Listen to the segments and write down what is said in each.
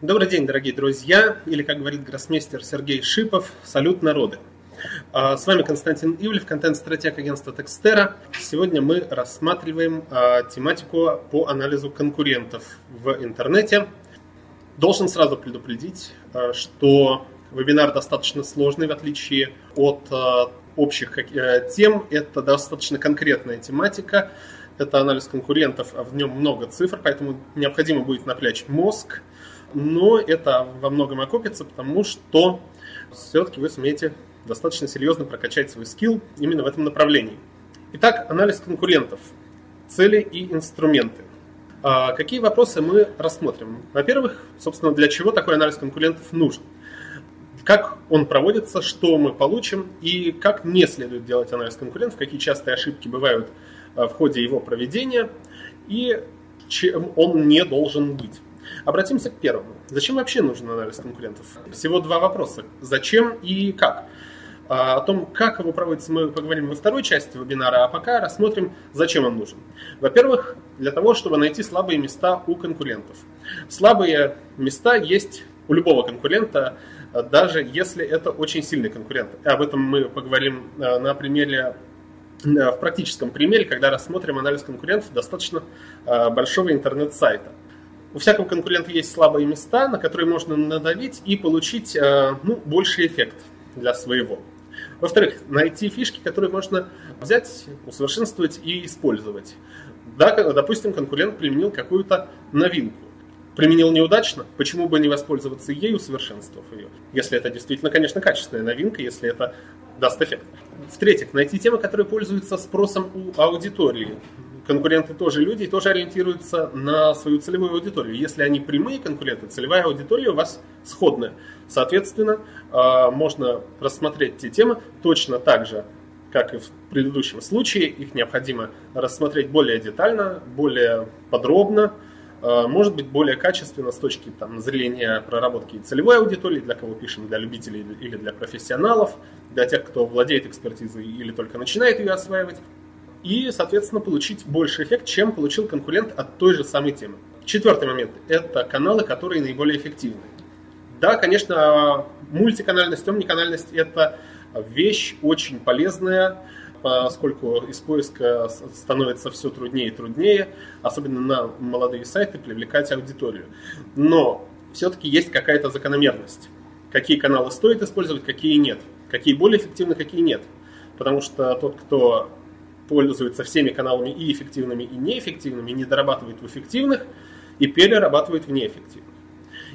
Добрый день, дорогие друзья, или, как говорит гроссмейстер Сергей Шипов, салют народы. А, с вами Константин Ивлев, контент-стратег агентства Текстера. Сегодня мы рассматриваем а, тематику по анализу конкурентов в интернете. Должен сразу предупредить, а, что вебинар достаточно сложный, в отличие от общих э, тем. Это достаточно конкретная тематика. Это анализ конкурентов, а в нем много цифр, поэтому необходимо будет напрячь мозг – но это во многом окупится, потому что все-таки вы сумеете достаточно серьезно прокачать свой скилл именно в этом направлении. Итак, анализ конкурентов, цели и инструменты. А какие вопросы мы рассмотрим? Во-первых, собственно, для чего такой анализ конкурентов нужен? Как он проводится, что мы получим и как не следует делать анализ конкурентов, какие частые ошибки бывают а, в ходе его проведения и чем он не должен быть. Обратимся к первому. Зачем вообще нужен анализ конкурентов? Всего два вопроса. Зачем и как? А, о том, как его проводится, мы поговорим во второй части вебинара, а пока рассмотрим, зачем он нужен. Во-первых, для того, чтобы найти слабые места у конкурентов. Слабые места есть у любого конкурента, даже если это очень сильный конкурент. Об этом мы поговорим а, на примере в практическом примере, когда рассмотрим анализ конкурентов достаточно а, большого интернет-сайта у всякого конкурента есть слабые места, на которые можно надавить и получить э, ну, больший эффект для своего. Во-вторых, найти фишки, которые можно взять, усовершенствовать и использовать. Да, допустим, конкурент применил какую-то новинку. Применил неудачно, почему бы не воспользоваться ей, усовершенствовав ее? Если это действительно, конечно, качественная новинка, если это даст эффект. В-третьих, найти темы, которые пользуются спросом у аудитории конкуренты тоже люди и тоже ориентируются на свою целевую аудиторию. Если они прямые конкуренты, целевая аудитория у вас сходная. Соответственно, а, можно рассмотреть те темы точно так же, как и в предыдущем случае. Их необходимо рассмотреть более детально, более подробно, может быть более качественно с точки там, зрения проработки целевой аудитории, для кого пишем, для любителей или для профессионалов, для тех, кто владеет экспертизой или только начинает ее осваивать и, соответственно, получить больше эффект, чем получил конкурент от той же самой темы. Четвертый момент – это каналы, которые наиболее эффективны. Да, конечно, мультиканальность, омниканальность – это вещь очень полезная, поскольку из поиска становится все труднее и труднее, особенно на молодые сайты, привлекать аудиторию. Но все-таки есть какая-то закономерность. Какие каналы стоит использовать, какие нет. Какие более эффективны, какие нет. Потому что тот, кто пользуется всеми каналами и эффективными, и неэффективными, не дорабатывает в эффективных и перерабатывает в неэффективных.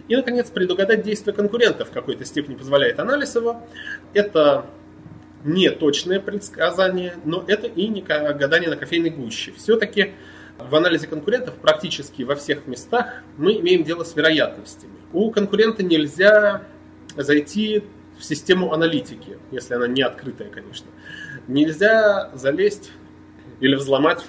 И, наконец, предугадать действия конкурентов в какой-то степени позволяет анализ его. Это не точное предсказание, но это и не гадание на кофейной гуще. Все-таки в анализе конкурентов практически во всех местах мы имеем дело с вероятностями. У конкурента нельзя зайти в систему аналитики, если она не открытая, конечно. Нельзя залезть или взломать,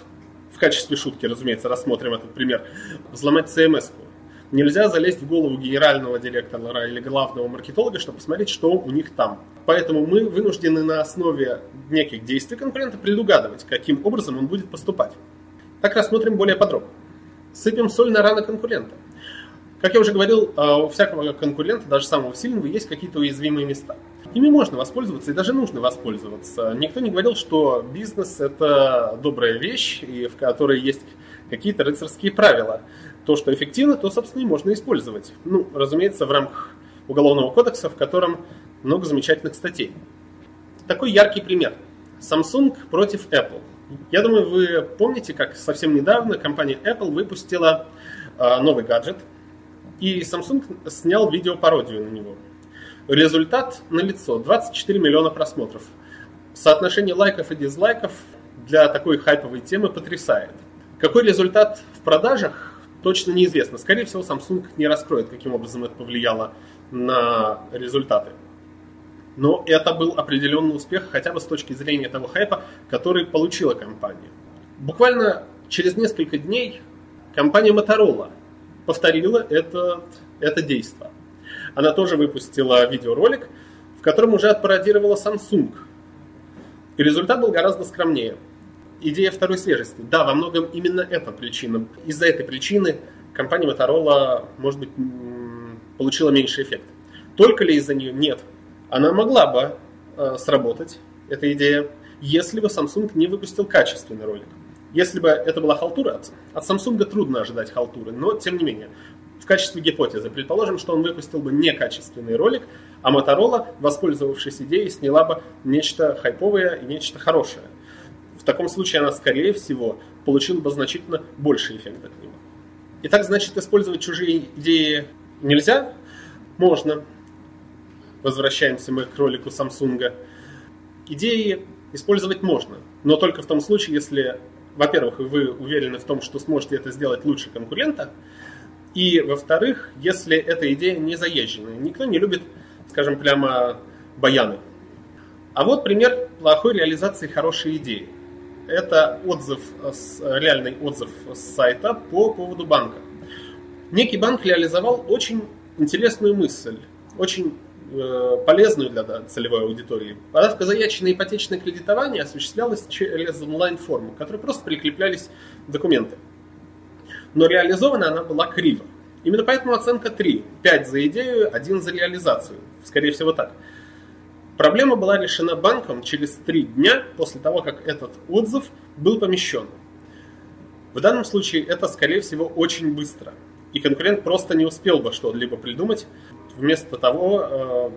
в качестве шутки, разумеется, рассмотрим этот пример, взломать CMS-ку. Нельзя залезть в голову генерального директора или главного маркетолога, чтобы посмотреть, что у них там. Поэтому мы вынуждены на основе неких действий конкурента предугадывать, каким образом он будет поступать. Так рассмотрим более подробно. Сыпем соль на раны конкурента. Как я уже говорил, а, у всякого конкурента, даже самого сильного, есть какие-то уязвимые места. Ими можно воспользоваться и даже нужно воспользоваться. Никто не говорил, что бизнес – это добрая вещь, и в которой есть какие-то рыцарские правила. То, что эффективно, то, собственно, и можно использовать. Ну, разумеется, в рамках Уголовного кодекса, в котором много замечательных статей. Такой яркий пример. Samsung против Apple. Я думаю, вы помните, как совсем недавно компания Apple выпустила э, новый гаджет, и Samsung снял видеопародию на него. Результат налицо. 24 миллиона просмотров. Соотношение лайков и дизлайков для такой хайповой темы потрясает. Какой результат в продажах, точно неизвестно. Скорее всего, Samsung не раскроет, каким образом это повлияло на результаты. Но это был определенный успех, хотя бы с точки зрения того хайпа, который получила компания. Буквально через несколько дней компания Motorola повторила это, это действие она тоже выпустила видеоролик, в котором уже отпародировала Samsung. И результат был гораздо скромнее. Идея второй свежести. Да, во многом именно эта причина. Из-за этой причины компания Motorola, может быть, получила меньший эффект. Только ли из-за нее? Нет. Она могла бы э, сработать, эта идея, если бы Samsung не выпустил качественный ролик. Если бы это была халтура, от Samsung трудно ожидать халтуры, но тем не менее. В качестве гипотезы предположим, что он выпустил бы некачественный ролик, а Motorola, воспользовавшись идеей, сняла бы нечто хайповое и нечто хорошее. В таком случае она, скорее всего, получила бы значительно больший эффект от него. Итак, значит, использовать чужие идеи нельзя? Можно. Возвращаемся мы к ролику Samsung. Идеи использовать можно, но только в том случае, если, во-первых, вы уверены в том, что сможете это сделать лучше конкурента, и, во-вторых, если эта идея не заезженная. Никто не любит, скажем прямо, баяны. А вот пример плохой реализации хорошей идеи. Это отзыв, реальный отзыв с сайта по поводу банка. Некий банк реализовал очень интересную мысль, очень э, полезную для целевой аудитории. Подавка на ипотечное кредитование осуществлялась через онлайн-форму, к которой просто прикреплялись документы но реализована она была криво. Именно поэтому оценка 3. 5 за идею, 1 за реализацию. Скорее всего так. Проблема была решена банком через 3 дня после того, как этот отзыв был помещен. В данном случае это, скорее всего, очень быстро. И конкурент просто не успел бы что-либо придумать вместо того, э,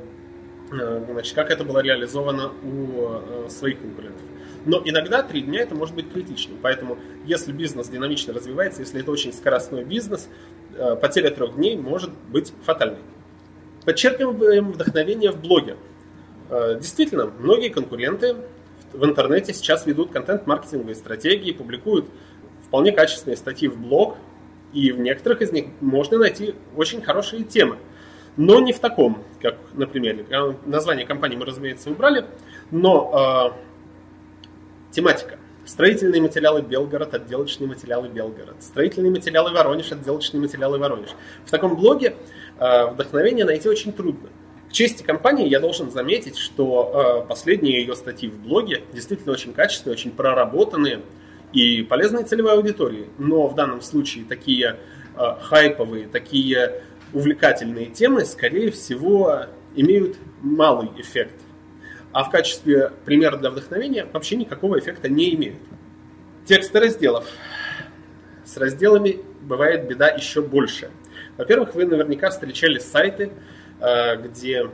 э, значит, как это было реализовано у э, своих конкурентов. Но иногда три дня это может быть критичным. Поэтому, если бизнес динамично развивается, если это очень скоростной бизнес, потеря трех дней может быть фатальной. Подчеркиваем вдохновение в блоге. Э, действительно, многие конкуренты в интернете сейчас ведут контент-маркетинговые стратегии, публикуют вполне качественные статьи в блог, и в некоторых из них можно найти очень хорошие темы. Но не в таком, как, например, название компании мы, разумеется, убрали, но э, Тематика. Строительные материалы Белгород, отделочные материалы Белгород. Строительные материалы Воронеж, отделочные материалы Воронеж. В таком блоге э, вдохновение найти очень трудно. К чести компании я должен заметить, что э, последние ее статьи в блоге действительно очень качественные, очень проработанные и полезные целевой аудитории. Но в данном случае такие э, хайповые, такие увлекательные темы, скорее всего, имеют малый эффект а в качестве примера для вдохновения вообще никакого эффекта не имеют. Тексты разделов. С разделами бывает беда еще больше. Во-первых, вы наверняка встречали сайты, где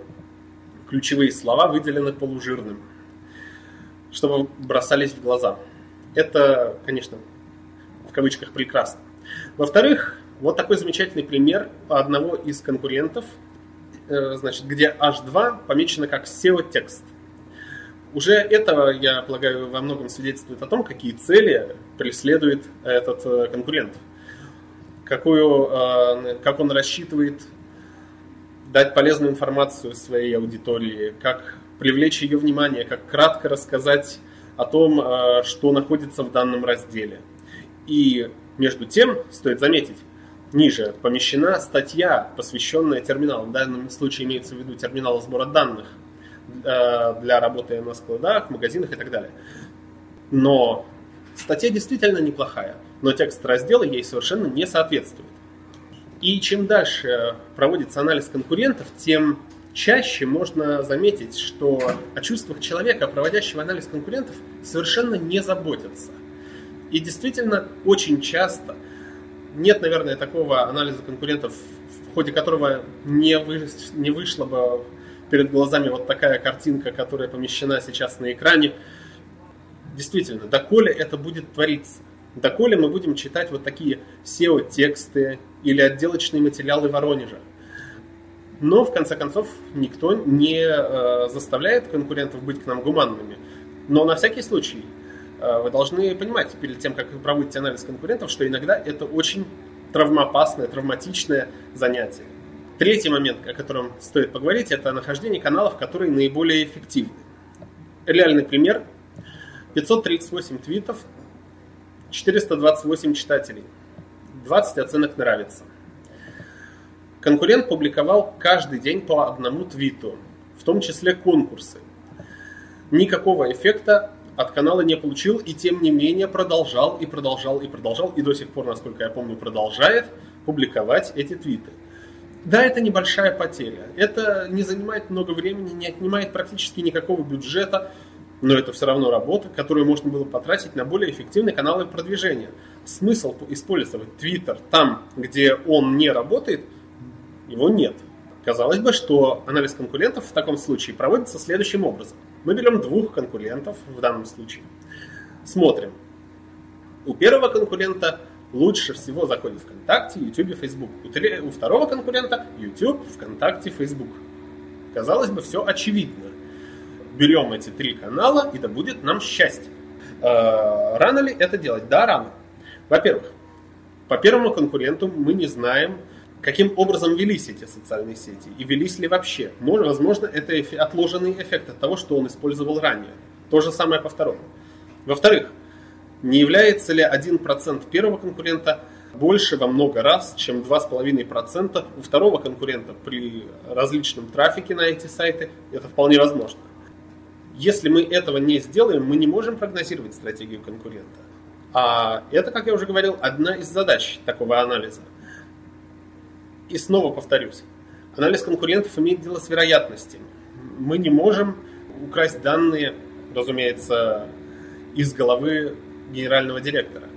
ключевые слова выделены полужирным, чтобы бросались в глаза. Это, конечно, в кавычках прекрасно. Во-вторых, вот такой замечательный пример одного из конкурентов, э, значит, где H2 помечено как SEO-текст. Уже этого, я полагаю, во многом свидетельствует о том, какие цели преследует этот э, конкурент. Какую, э, как он рассчитывает дать полезную информацию своей аудитории, как привлечь ее внимание, как кратко рассказать о том, э, что находится в данном разделе. И между тем, стоит заметить, ниже помещена статья, посвященная терминалу. В данном случае имеется в виду терминал сбора данных – Э, для работы на складах, магазинах и так далее. Но статья действительно неплохая, но текст раздела ей совершенно не соответствует. И чем дальше проводится анализ конкурентов, тем чаще можно заметить, что о чувствах человека, проводящего анализ конкурентов, совершенно не заботятся. И действительно, очень часто нет, наверное, такого анализа конкурентов, в ходе которого не, вы, не вышло бы перед глазами вот такая картинка, которая помещена сейчас на экране. Действительно, доколе это будет твориться? Доколе мы будем читать вот такие SEO-тексты или отделочные материалы Воронежа? Но, в конце концов, никто не э, заставляет конкурентов быть к нам гуманными. Но на всякий случай э, вы должны понимать, перед тем, как вы проводите анализ конкурентов, что иногда это очень травмоопасное, травматичное занятие. Третий момент, о котором стоит поговорить, это нахождение каналов, которые наиболее эффективны. Реальный пример. 538 твитов, 428 читателей, 20 оценок нравится. Конкурент публиковал каждый день по одному твиту, в том числе конкурсы. Никакого эффекта от канала не получил и тем не менее продолжал и продолжал и продолжал и до сих пор, насколько я помню, продолжает публиковать эти твиты. Да, это небольшая потеря. Это не занимает много времени, не отнимает практически никакого бюджета, но это все равно работа, которую можно было потратить на более эффективные каналы продвижения. Смысл использовать Twitter там, где он не работает, его нет. Казалось бы, что анализ конкурентов в таком случае проводится следующим образом. Мы берем двух конкурентов в данном случае. Смотрим. У первого конкурента лучше всего заходит ВКонтакте, YouTube, Facebook. У второго конкурента YouTube, ВКонтакте, Facebook. Казалось бы, все очевидно. Берем эти три канала, и да будет нам счастье. Э, рано ли это делать? Да, рано. Во-первых, по первому конкуренту мы не знаем, каким образом велись эти социальные сети и велись ли вообще. Возможно, это отложенный эффект от того, что он использовал ранее. То же самое по второму. Во-вторых, не является ли 1% первого конкурента больше во много раз, чем 2,5% у второго конкурента при различном трафике на эти сайты? Это вполне возможно. Если мы этого не сделаем, мы не можем прогнозировать стратегию конкурента. А это, как я уже говорил, одна из задач такого анализа. И снова повторюсь, анализ конкурентов имеет дело с вероятностями. Мы не можем украсть данные, разумеется, из головы генерального директора.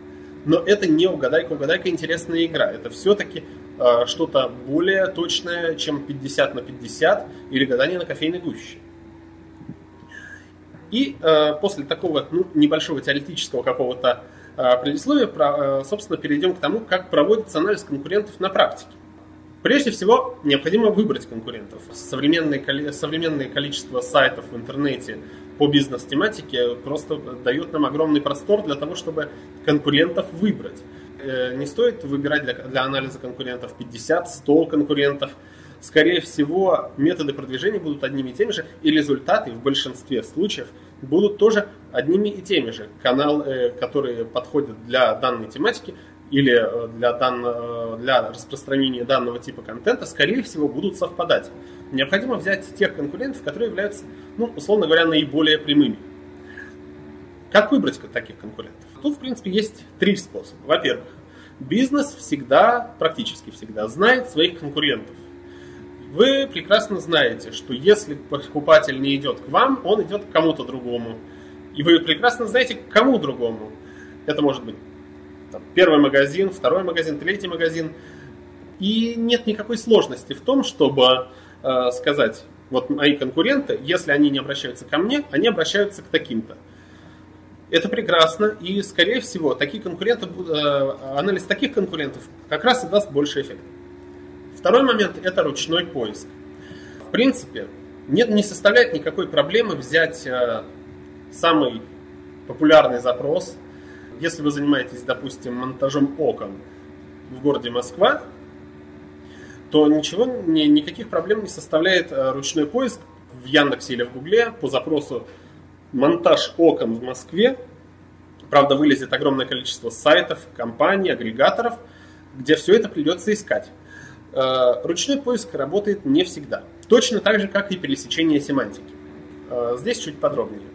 Но это не угадайка, угадайка интересная игра. Это все-таки э, что-то более точное, чем 50 на 50 или гадание на кофейной гуще. И э, после такого ну, небольшого теоретического какого-то э, предисловия, про, э, собственно, перейдем к тому, как проводится анализ конкурентов на практике. Прежде всего, необходимо выбрать конкурентов. Современное, современное количество сайтов в интернете по бизнес-тематике просто дают нам огромный простор для того, чтобы конкурентов выбрать. Э, не стоит выбирать для, для анализа конкурентов 50-100 конкурентов. Скорее всего, методы продвижения будут одними и теми же, и результаты в большинстве случаев будут тоже одними и теми же. Канал, э, которые подходят для данной тематики, или э, для, дан... для распространения данного типа контента, скорее всего, будут совпадать. Необходимо взять тех конкурентов, которые являются, ну, условно говоря, наиболее прямыми. Как выбрать таких конкурентов? Тут, в принципе, есть три способа. Во-первых, бизнес всегда, практически всегда, знает своих конкурентов. Вы прекрасно знаете, что если покупатель не идет к вам, он идет к кому-то другому. И вы прекрасно знаете, к кому другому. Это может быть там, первый магазин, второй магазин, третий магазин. И нет никакой сложности в том, чтобы э, сказать, вот мои конкуренты, если они не обращаются ко мне, они обращаются к таким-то. Это прекрасно, и, скорее всего, такие конкуренты, э, анализ таких конкурентов как раз и даст больше эффект. Второй момент – это ручной поиск. В принципе, нет, не составляет никакой проблемы взять э, самый популярный запрос. Если вы занимаетесь, допустим, монтажом окон в городе Москва, то ничего, ни, никаких проблем не составляет э, ручной поиск в Яндексе или в Гугле по запросу монтаж окон в Москве. Правда, вылезет огромное количество сайтов, компаний, агрегаторов, где все это придется искать. Э, ручной поиск работает не всегда. Точно так же, как и пересечение семантики. Э, здесь чуть подробнее.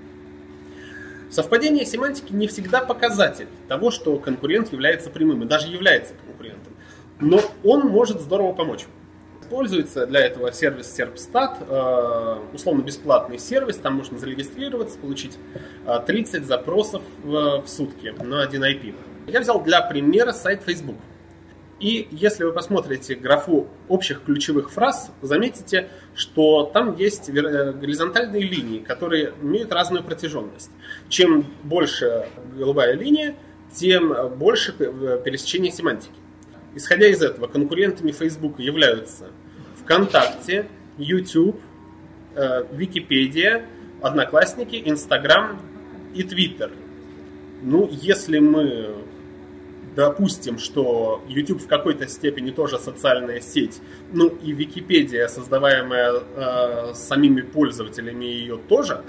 Совпадение семантики не всегда показатель того, что конкурент является прямым и даже является конкурентом но он может здорово помочь. Используется для этого сервис Serpstat, э, условно бесплатный сервис, там можно зарегистрироваться, получить 30 э, запросов в сутки на один IP. Я взял для примера сайт Facebook. И если вы посмотрите графу общих ключевых фраз, заметите, что там есть э, горизонтальные линии, которые имеют разную протяженность. Чем больше голубая линия, тем больше пересечение семантики. Исходя из этого, конкурентами Facebook являются ВКонтакте, YouTube, э, Википедия, Одноклассники, Инстаграм и Твиттер. Ну, если мы допустим, что YouTube в какой-то степени тоже социальная сеть, ну и Википедия, создаваемая э, самими пользователями ее тоже,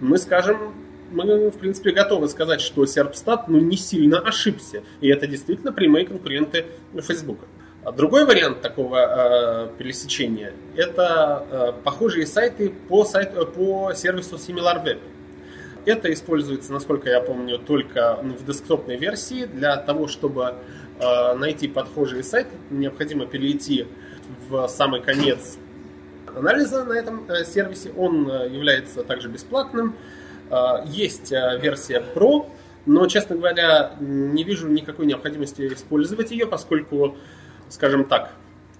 мы скажем, мы, в принципе, готовы сказать, что Серпстат ну, не сильно ошибся. И это действительно прямые конкуренты Facebook. А другой вариант такого э, пересечения – это э, похожие сайты по, сайту, по сервису SimilarWeb. Это используется, насколько я помню, только ну, в десктопной версии. Для того, чтобы э, найти подхожие сайты, необходимо перейти в самый конец анализа на этом э, сервисе. Он э, является также бесплатным. Э, есть версия Pro, но, честно говоря, не вижу никакой необходимости использовать ее, поскольку, скажем так,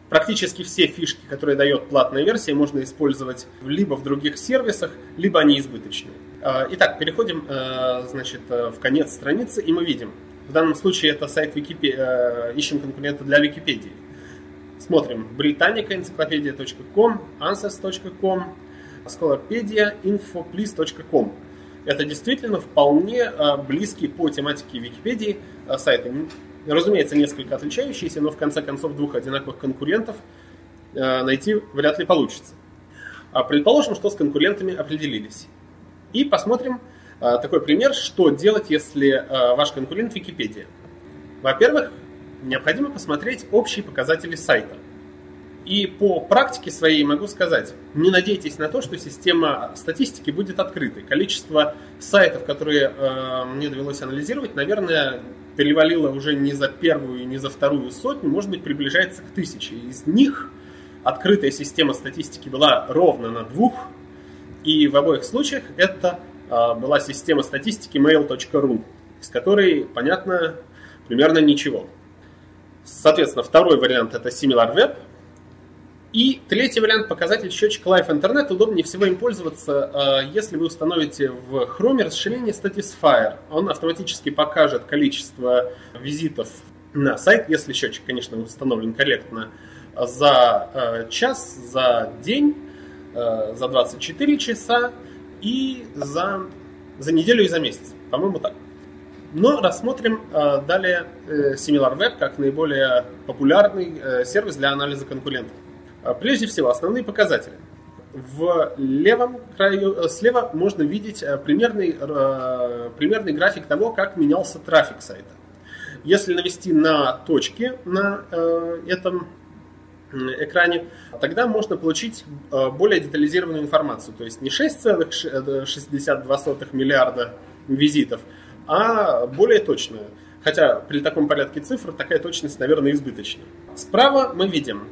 практически все фишки, которые дает платная версия, можно использовать либо в других сервисах, либо они избыточные. Итак, переходим значит, в конец страницы, и мы видим, в данном случае это сайт Википедии, ищем конкурента для Википедии. Смотрим Britannica, энциклопедия.com, answers.com, Scholarpedia, infoplease.com. Это действительно вполне а, близкие по тематике Википедии а, сайты. Разумеется, несколько отличающиеся, но в конце концов двух одинаковых конкурентов а, найти вряд ли получится. Предположим, что с конкурентами определились. И посмотрим такой пример, что делать, если ваш конкурент Википедия. Во-первых, необходимо посмотреть общие показатели сайта. И по практике своей могу сказать, не надейтесь на то, что система статистики будет открытой. Количество сайтов, которые э, мне довелось анализировать, наверное, перевалило уже не за первую, не за вторую сотню, может быть, приближается к тысяче. Из них открытая система статистики была ровно на двух, и в обоих случаях это э, была система статистики mail.ru, из которой, понятно, примерно ничего. Соответственно, второй вариант это SimilarWeb. И третий вариант показатель счетчик Live Internet. Удобнее всего им пользоваться, а, если вы установите в Chrome расширение Satisfyer. Он автоматически покажет количество визитов на сайт, если счетчик, конечно, установлен корректно, за а, час, за день, а, за 24 часа и за, за неделю и за месяц. По-моему, так. Но рассмотрим далее э, SimilarWeb как наиболее популярный э, сервис для анализа конкурентов. Э, прежде всего, основные показатели. В левом краю, э, слева можно видеть э, примерный, э, примерный график того, как менялся трафик сайта. Если навести на точки на этом экране, тогда можно получить более детализированную информацию. То есть не 6,62 миллиарда визитов, а более точную. Хотя при таком порядке цифр такая точность, наверное, избыточна. Справа мы видим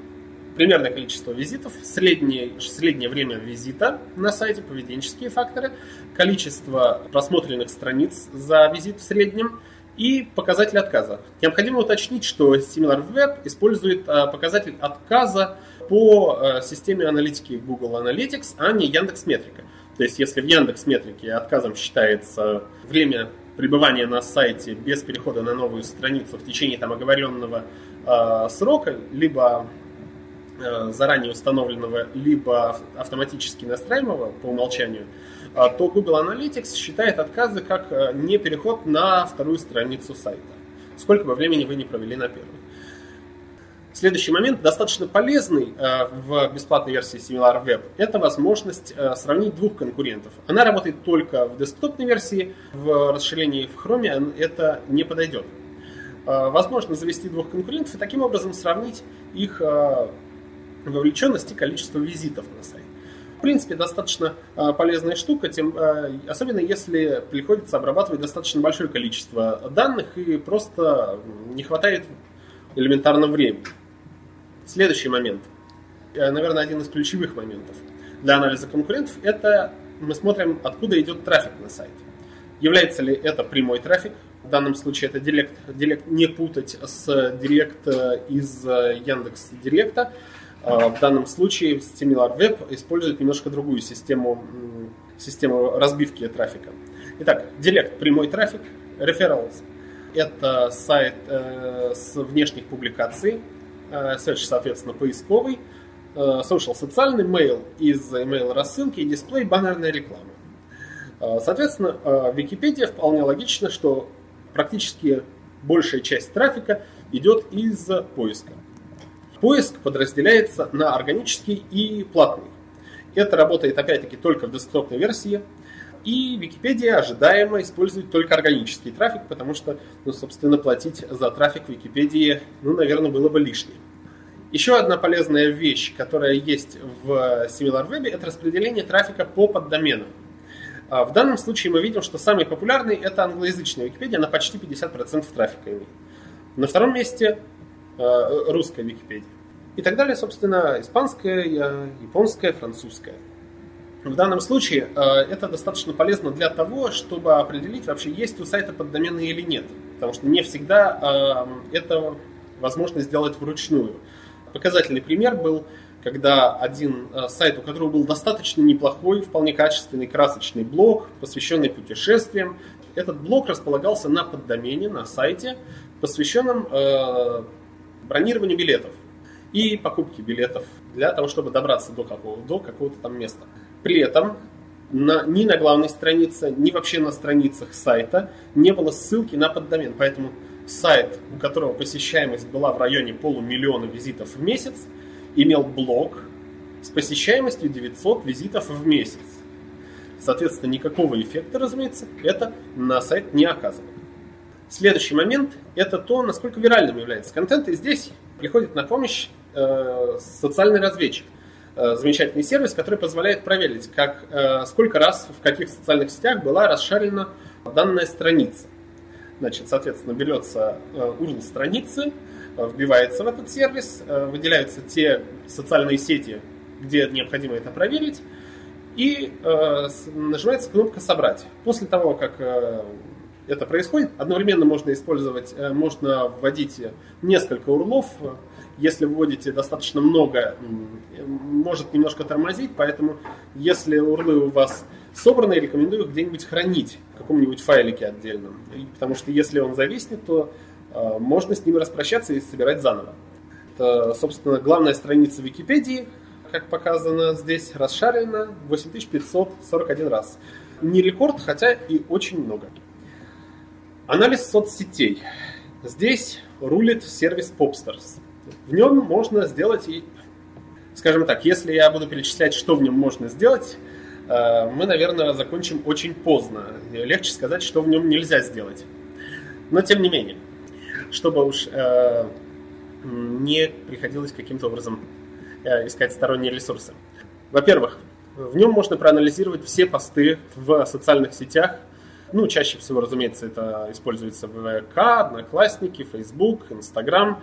примерное количество визитов, среднее, среднее время визита на сайте, поведенческие факторы, количество просмотренных страниц за визит в среднем и показатель отказа. Необходимо уточнить, что SimilarWeb использует а, показатель отказа по а, системе аналитики Google Analytics, а не Яндекс.Метрика. То есть, если в Яндекс.Метрике отказом считается время пребывания на сайте без перехода на новую страницу в течение там оговоренного э, срока, либо э, заранее установленного, либо автоматически настраиваемого по умолчанию, э, то Google Analytics считает отказы как э, не переход на вторую страницу сайта. Сколько бы времени вы не провели на первой. Следующий момент, достаточно полезный э, в бесплатной версии SimilarWeb, это возможность э, сравнить двух конкурентов. Она работает только в десктопной версии, в расширении в Chrome это не подойдет. Э, возможно завести двух конкурентов и таким образом сравнить их вовлеченность и количество визитов на сайт. В принципе, достаточно полезная штука, тем, особенно если приходится обрабатывать достаточно большое количество данных и просто не хватает элементарно времени. Следующий момент, э, наверное, один из ключевых моментов для анализа конкурентов, это мы смотрим, откуда идет трафик на сайт. Является ли это прямой трафик, в данном случае это директ, директ не путать с директ э, из э, Яндекс Директа. В данном случае SimilarWeb использует немножко другую систему, систему разбивки трафика. Итак, директ прямой трафик, referrals – это сайт с внешних публикаций, Э, search, соответственно, поисковый, э, social социальный, mail из email рассылки и дисплей баннерной рекламы. Э, соответственно, Википедия вполне логично, что практически большая часть трафика идет из поиска. Поиск подразделяется на органический и платный. Это работает опять-таки только в десктопной версии. И Википедия ожидаемо использует только органический трафик, потому что, ну, собственно, платить за трафик Википедии, ну, наверное, было бы лишним. Еще одна полезная вещь, которая есть в SimilarWeb, это распределение трафика по поддоменам. А, в данном случае мы видим, что самый популярный это англоязычная Википедия, она почти 50% трафика имеет. На втором месте русская Википедия. и так далее, собственно, испанское, японское, французское. В данном случае э, это достаточно полезно для того, чтобы определить, вообще есть у сайта поддомены или нет. Потому что не всегда э, это возможно сделать вручную. Показательный пример был, когда один э, сайт, у которого был достаточно неплохой, вполне качественный, красочный блог, посвященный путешествиям, этот блог располагался на поддомене, на сайте, посвященном бронированию билетов и покупке билетов для того, чтобы добраться до, какого, до какого-то там места. При этом на, ни на главной странице, ни вообще на страницах сайта не было ссылки на поддомен. Поэтому сайт, у которого посещаемость была в районе полумиллиона визитов в месяц, имел блог с посещаемостью 900 визитов в месяц. Соответственно, никакого эффекта, разумеется, это на сайт не оказывает. Следующий момент – это то, насколько виральным является контент. И здесь приходит на помощь э, социальный разведчик. Э, замечательный сервис, который позволяет проверить, как, э, сколько раз в каких социальных сетях была расшарена данная страница. Значит, соответственно, берется э, страницы, вбивается в этот сервис, выделяются те социальные сети, где необходимо это проверить, и нажимается кнопка «Собрать». После того, как это происходит, одновременно можно использовать, можно вводить несколько урлов, если вводите достаточно много, может немножко тормозить, поэтому если урлы у вас собраны, рекомендую где-нибудь хранить в каком-нибудь файлике отдельном. Потому что если он зависнет, то э, можно с ним распрощаться и собирать заново. Это, собственно, главная страница Википедии, как показано здесь, расшарена 8541 раз. Не рекорд, хотя и очень много. Анализ соцсетей. Здесь рулит сервис Popstars. В нем можно сделать скажем так, если я буду перечислять, что в нем можно сделать, э, мы, наверное, закончим очень поздно. Легче сказать, что в нем нельзя сделать. Но тем не менее, чтобы уж э, не приходилось каким-то образом э, искать сторонние ресурсы. Во-первых, в нем можно проанализировать все посты в социальных сетях. Ну, чаще всего, разумеется, это используется ВК, Одноклассники, Facebook, Instagram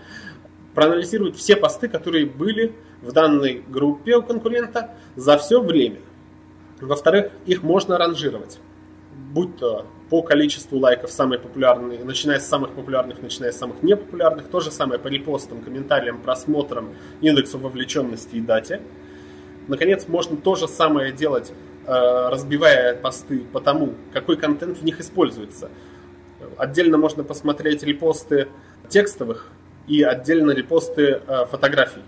проанализировать все посты, которые были в данной группе у конкурента за все время. Во-вторых, их можно ранжировать, будь то по количеству лайков самые популярные, начиная с самых популярных, начиная с самых непопулярных, то же самое по репостам, комментариям, просмотрам, индексу вовлеченности и дате. Наконец, можно то же самое делать, разбивая посты по тому, какой контент в них используется. Отдельно можно посмотреть репосты текстовых и отдельно репосты э, фотографий.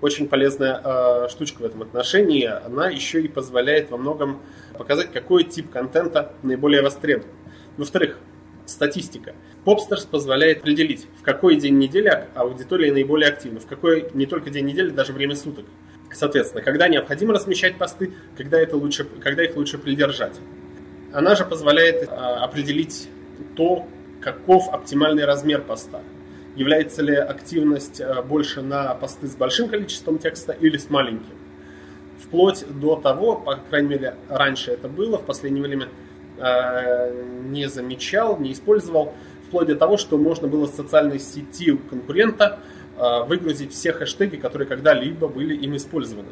Очень полезная э, штучка в этом отношении. Она еще и позволяет во многом показать, какой тип контента наиболее востребован. Во-вторых, статистика. Popstars позволяет определить, в какой день недели аудитория наиболее активна, в какой не только день недели, даже время суток. Соответственно, когда необходимо размещать посты, когда, это лучше, когда их лучше придержать. Она же позволяет э, определить то, каков оптимальный размер поста. Является ли активность э, больше на посты с большим количеством текста или с маленьким? Вплоть до того, по крайней мере, раньше это было, в последнее время э, не замечал, не использовал, вплоть до того, что можно было с социальной сети конкурента выгрузить все хэштеги, которые когда-либо были им использованы.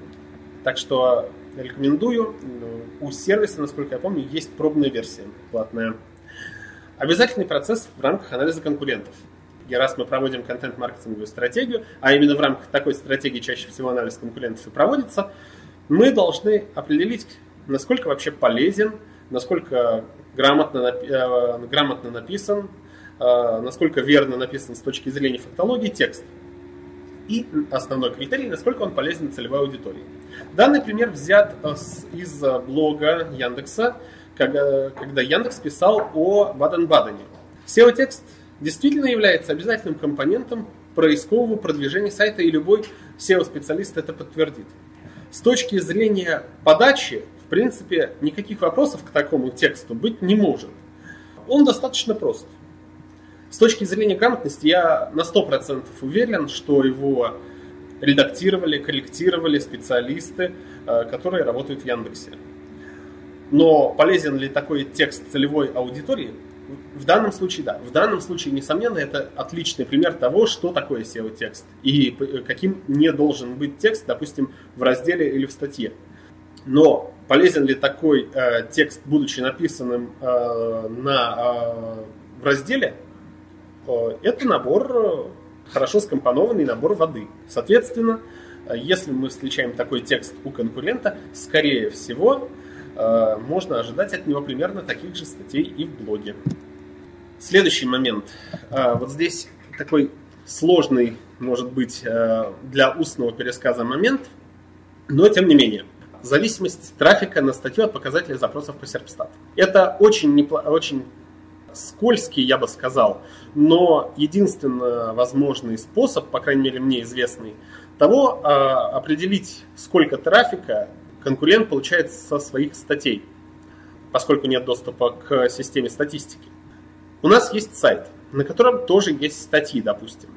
Так что рекомендую. У сервиса, насколько я помню, есть пробная версия платная. Обязательный процесс в рамках анализа конкурентов и раз мы проводим контент-маркетинговую стратегию, а именно в рамках такой стратегии чаще всего анализ конкурентов и проводится, мы должны определить, насколько вообще полезен, насколько грамотно, э, грамотно написан, э, насколько верно написан с точки зрения фактологии текст. И основной критерий, насколько он полезен целевой аудитории. Данный пример взят э, из блога Яндекса, когда Яндекс писал о Баден-Бадене. SEO-текст действительно является обязательным компонентом поискового продвижения сайта, и любой SEO-специалист это подтвердит. С точки зрения подачи, в принципе, никаких вопросов к такому тексту быть не может. Он достаточно прост. С точки зрения грамотности я на 100% уверен, что его редактировали, корректировали специалисты, э, которые работают в Яндексе. Но полезен ли такой текст целевой аудитории? В данном случае, да. В данном случае, несомненно, это отличный пример того, что такое SEO-текст и каким не должен быть текст, допустим, в разделе или в статье. Но полезен ли такой э, текст, будучи написанным э, на, э, в разделе, э, это набор, э, хорошо скомпонованный набор воды. Соответственно, э, если мы встречаем такой текст у конкурента, скорее всего, э, можно ожидать от него примерно таких же статей и в блоге. Следующий момент. Э, вот здесь такой сложный, может быть, э, для устного пересказа момент, но тем не менее – зависимость трафика на статью от показателя запросов по Serpstat. Это очень, непло... очень скользкий, я бы сказал, но единственно возможный способ, по крайней мере мне известный, того а, определить, сколько трафика конкурент получает со своих статей, поскольку нет доступа к системе статистики. У нас есть сайт, на котором тоже есть статьи, допустим.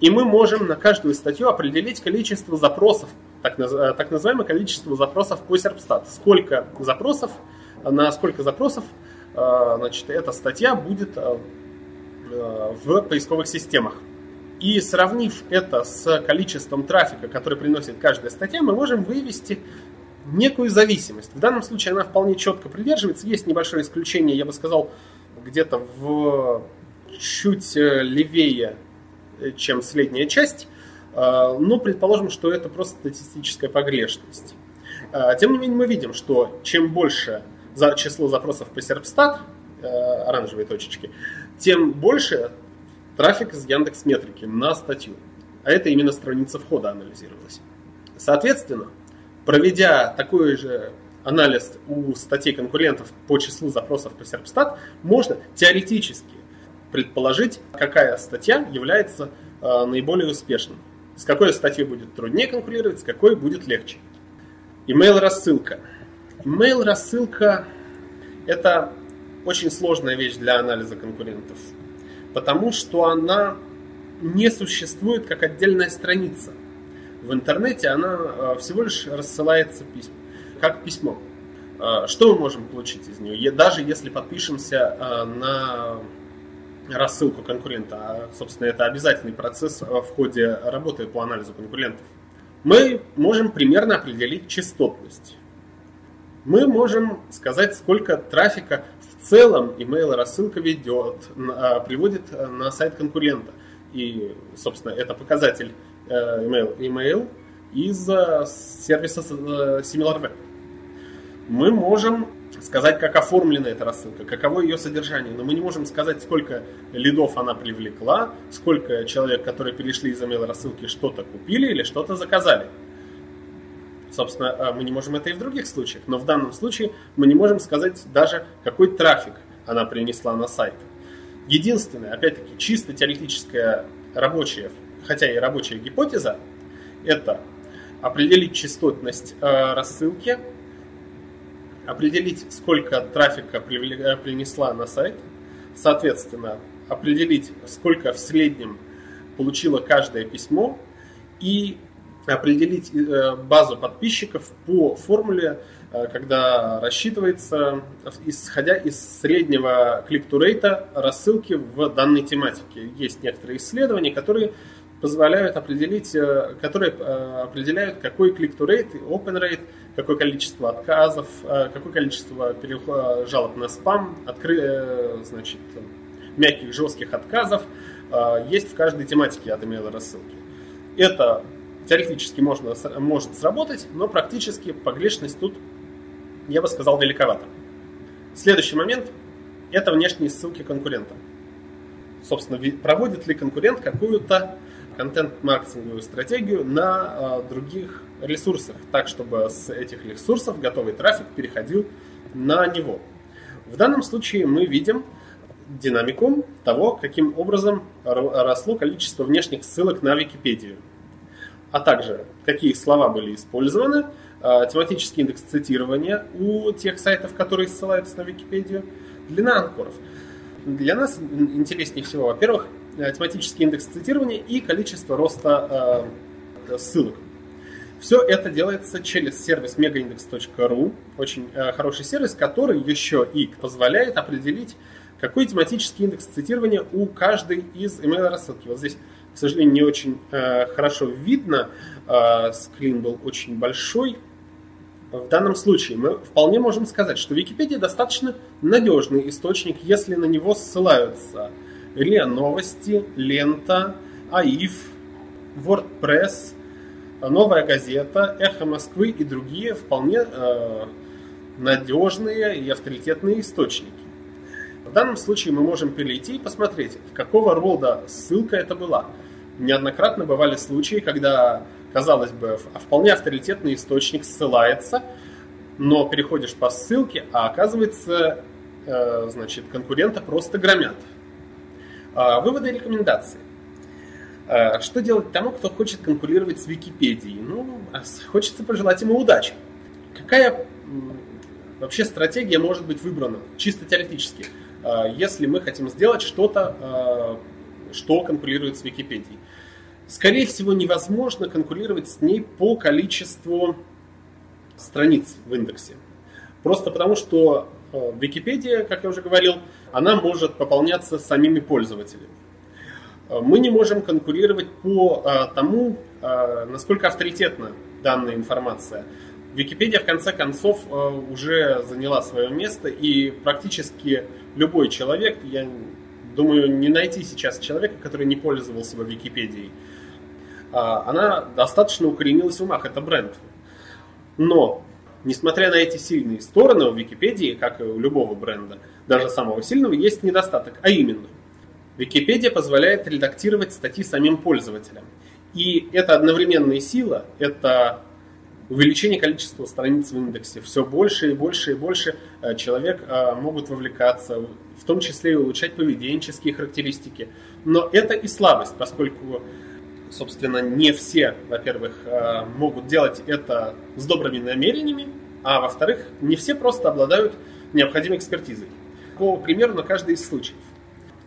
И мы можем на каждую статью определить количество запросов так, э, так называемое количество запросов по Serpstat. Сколько запросов, на сколько запросов значит, эта статья будет э, в поисковых системах. И сравнив это с количеством трафика, который приносит каждая статья, мы можем вывести некую зависимость. В данном случае она вполне четко придерживается. Есть небольшое исключение, я бы сказал, где-то в чуть левее, чем средняя часть. Но предположим, что это просто статистическая погрешность. Тем не менее, мы видим, что чем больше за число запросов по Serpstat, а, оранжевые точечки, тем больше трафик из Яндекс Метрики на статью. А это именно страница входа анализировалась. Соответственно, проведя такой же анализ у статей конкурентов по числу запросов по Serpstat, можно теоретически предположить, какая статья является наиболее успешной. С какой статьей будет труднее конкурировать, с какой будет легче. Email Email рассылка это очень сложная вещь для анализа конкурентов, потому что она не существует как отдельная страница. В интернете она э, всего лишь рассылается письма, как письмо. Э, что мы можем получить из нее? Даже если подпишемся э, на рассылку конкурента, а, собственно, это обязательный процесс в ходе работы по анализу конкурентов, мы можем примерно определить частотность. Мы можем сказать, сколько трафика в целом email рассылка ведет, а, приводит на сайт конкурента. И, собственно, это показатель э, email, email из э, сервиса э, SimilarWeb. Мы можем сказать, как оформлена эта рассылка, каково ее содержание, но мы не можем сказать, сколько лидов она привлекла, сколько человек, которые перешли из email рассылки, что-то купили или что-то заказали. Собственно, а, мы не можем это и в других случаях, но в данном случае мы не можем сказать даже, какой трафик она принесла на сайт. Единственное, опять-таки, чисто теоретическая рабочая, хотя и рабочая гипотеза, это определить частотность э, рассылки определить, сколько трафика э, принесла на сайт, соответственно, определить, сколько в среднем получило каждое письмо и определить э, базу подписчиков по формуле, э, когда рассчитывается, исходя из среднего клик-то-рейта рассылки в данной тематике. Есть некоторые исследования, которые позволяют определить, которые определяют, какой клик-то-рейт, open rate – какое количество отказов, э, какое количество жалоб на спам, откры, э, значит, мягких, жестких отказов э, есть в каждой тематике от email рассылки. Это теоретически можно, может сработать, но практически погрешность тут, я бы сказал, великовата. Следующий момент – это внешние ссылки конкурента. Собственно, проводит ли конкурент какую-то контент-маркетинговую стратегию на э, других ресурсах, так чтобы с этих ресурсов готовый трафик переходил на него. В данном случае мы видим динамику того, каким образом росло количество внешних ссылок на Википедию, а также какие слова были использованы, э, тематический индекс цитирования у тех сайтов, которые ссылаются на Википедию, длина анкоров. Для нас интереснее всего, во-первых, Э, тематический индекс цитирования и количество роста э, ссылок. Все это делается через сервис megaindex.ru, очень э, хороший сервис, который еще и позволяет определить какой тематический индекс цитирования у каждой из email рассылки. Вот здесь, к сожалению, не очень э, хорошо видно, э, скрин был очень большой. В данном случае мы вполне можем сказать, что Википедия достаточно надежный источник, если на него ссылаются РИА Новости, Лента, АИФ, WordPress, Новая газета, Эхо Москвы и другие вполне э, надежные и авторитетные источники. В данном случае мы можем перейти и посмотреть, какого рода ссылка это была. Неоднократно бывали случаи, когда, казалось бы, вполне авторитетный источник ссылается, но переходишь по ссылке, а оказывается, э, значит, конкурента просто громят. А, выводы и рекомендации. А, что делать тому, кто хочет конкурировать с Википедией? Ну, а хочется пожелать ему удачи. Какая вообще стратегия может быть выбрана, чисто теоретически, если мы хотим сделать что-то, что конкурирует с Википедией? Скорее всего, невозможно конкурировать с ней по количеству страниц в индексе. Просто потому, что Википедия, как я уже говорил, она может пополняться самими пользователями. Э, мы не можем конкурировать по э, тому, э, насколько авторитетна данная информация. Википедия в конце концов уже заняла свое место, и практически любой человек, я думаю, не найти сейчас человека, который не пользовался бы Википедией, она достаточно укоренилась в умах, это бренд. Но, несмотря на эти сильные стороны у Википедии, как и у любого бренда, даже самого сильного, есть недостаток, а именно – Википедия позволяет редактировать статьи самим пользователям. И это одновременная сила, это увеличение количества страниц в индексе. Все больше и больше и больше э, человек э, могут вовлекаться, в том числе и улучшать поведенческие характеристики. Но это и слабость, поскольку, собственно, не все, во-первых, э, могут делать это с добрыми намерениями, а во-вторых, не все просто обладают необходимой экспертизой. По примеру на каждый из случаев.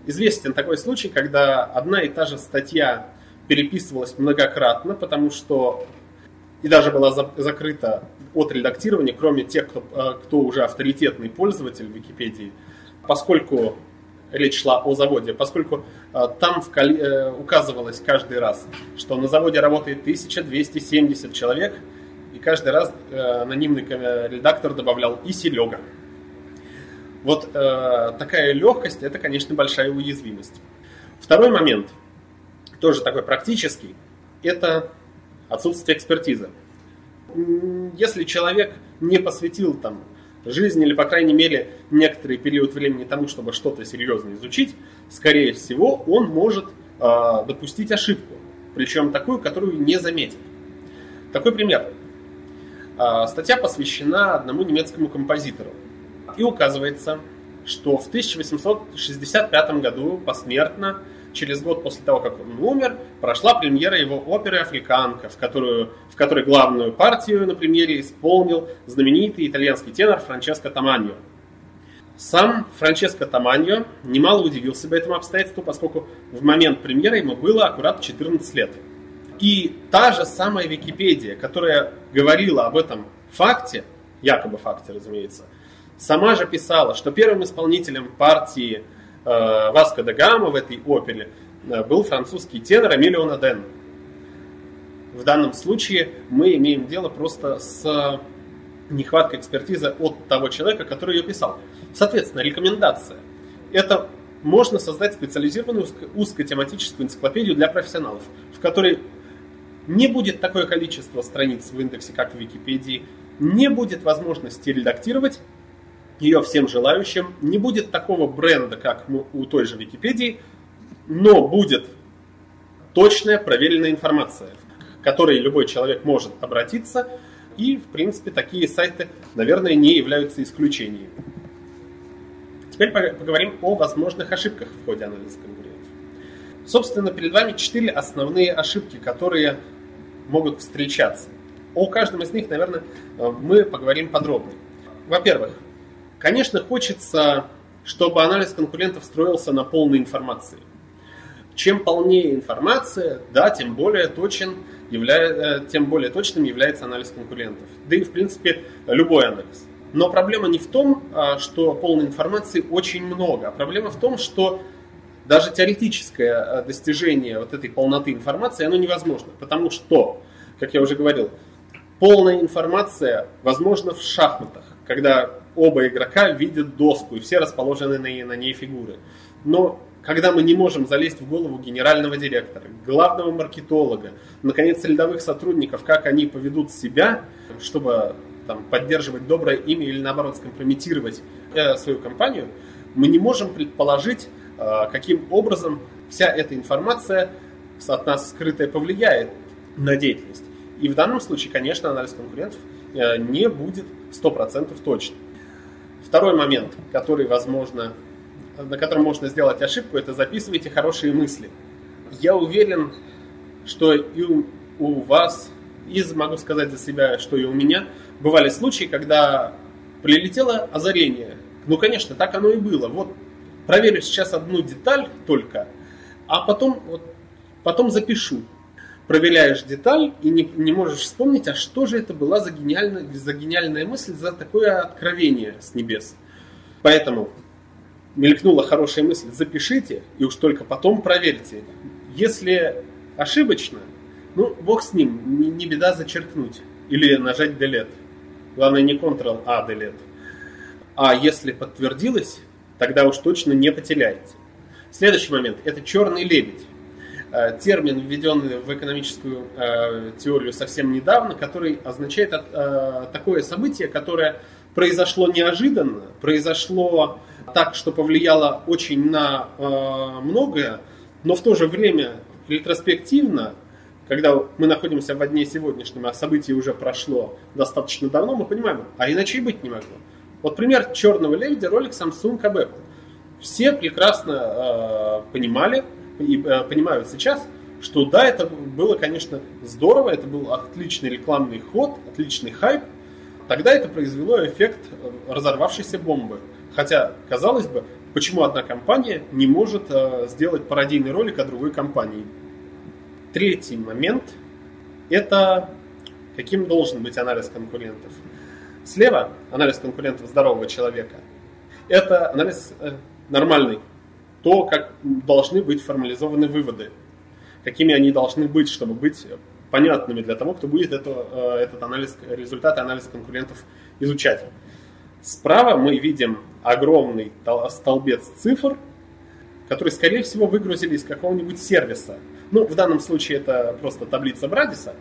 Известен такой случай, когда одна и та же статья переписывалась многократно, потому что и даже была закрыта от редактирования, кроме тех, кто, э, кто уже авторитетный пользователь Википедии, поскольку речь шла о заводе, поскольку э, там э, указывалось каждый раз, что на заводе работает 1270 человек, и каждый раз анонимный редактор добавлял и Серега. Вот э, такая легкость – это, конечно, большая уязвимость. Второй момент, тоже такой практический, это отсутствие экспертизы. Если человек не посвятил там жизнь или, по крайней мере, некоторый период времени тому, чтобы что-то серьезно изучить, скорее всего, он может э, допустить ошибку, причем такую, которую не заметит. Такой пример. Э, статья посвящена одному немецкому композитору. И указывается, что в 1865 году посмертно, через год после того, как он умер, прошла премьера его оперы «Африканка», в, которую, в которой главную партию на премьере исполнил знаменитый итальянский тенор Франческо Таманьо. Сам Франческо Таманьо немало удивился бы этому обстоятельству, поскольку в момент премьеры ему было аккурат 14 лет. И та же самая Википедия, которая говорила об этом факте, якобы факте, разумеется, сама же писала, что первым исполнителем партии Васко де Гама в этой опере э, был французский тенор Эмилио Наден. В данном случае мы имеем дело просто с нехваткой экспертизы от того человека, который ее писал. Соответственно, рекомендация. Это можно создать специализированную узкотематическую энциклопедию для профессионалов, в которой не будет такое количество страниц в индексе, как в Википедии, не будет возможности редактировать, ее всем желающим. Не будет такого бренда, как у той же Википедии, но будет точная, проверенная информация, к которой любой человек может обратиться. И, в принципе, такие сайты, наверное, не являются исключением. Теперь поговорим о возможных ошибках в ходе анализа конкурентов. Собственно, перед вами четыре основные ошибки, которые могут встречаться. О каждом из них, наверное, э, мы поговорим подробнее. Во-первых, Конечно, хочется, чтобы анализ конкурентов строился на полной информации. Чем полнее информация, да, тем более точен явля... Э, тем более точным является анализ конкурентов. Да и, в принципе, любой анализ. Но проблема не в том, а, что полной информации очень много, а проблема в том, что даже теоретическое а, достижение вот этой полноты информации, оно невозможно, потому что, как я уже говорил, полная информация возможна в шахматах, когда оба игрока видят доску и все расположены на, на ней фигуры. Но когда мы не можем залезть в голову генерального директора, главного маркетолога, наконец, рядовых сотрудников, как они поведут себя, чтобы там, поддерживать доброе имя или наоборот скомпрометировать э, свою компанию, мы не можем предположить, э, каким образом вся эта информация от нас скрытая повлияет на деятельность. И в данном случае, конечно, анализ конкурентов э, не будет 100% точным. Второй момент, который, возможно, на котором можно сделать ошибку, это записывайте хорошие мысли. Я уверен, что и у, у вас, и могу сказать за себя, что и у меня, бывали случаи, когда прилетело озарение. Ну, конечно, так оно и было. Вот проверю сейчас одну деталь только, а потом, вот, потом запишу. Проверяешь деталь и не, не можешь вспомнить, а что же это была за гениальная, за гениальная мысль, за такое откровение с небес. Поэтому мелькнула хорошая мысль, запишите и уж только потом проверьте. Если ошибочно, ну, бог с ним, не, не беда зачеркнуть или нажать Delete. Главное не Ctrl-A Delete. А если подтвердилось, тогда уж точно не потеряете. Следующий момент – это черный лебедь. Э, термин, введенный в экономическую э, теорию совсем недавно, который означает э, такое событие, которое произошло неожиданно, произошло так, что повлияло очень на многое, но в то же время ретроспективно, когда мы находимся в дне сегодняшнем, а событие уже прошло достаточно давно, мы понимаем, а иначе и быть не могло. Вот пример черного лебедя ролик Samsung об Apple. Все прекрасно э, понимали, и э, понимают сейчас, что да, это было, конечно, здорово, это был отличный рекламный ход, отличный хайп. Тогда это произвело эффект разорвавшейся бомбы. Хотя, казалось бы, почему одна компания не может э, сделать пародийный ролик о другой компании. Третий момент – это каким должен быть анализ конкурентов. Слева анализ конкурентов здорового человека. Это анализ э, нормальный, то, как должны быть формализованы выводы, какими они должны быть, чтобы быть понятными для того, кто будет это, э, этот анализ, результаты анализа конкурентов изучать. Справа мы видим огромный столбец цифр, который, скорее всего, выгрузили из какого-нибудь сервиса. Ну, в данном случае это просто таблица Брадиса,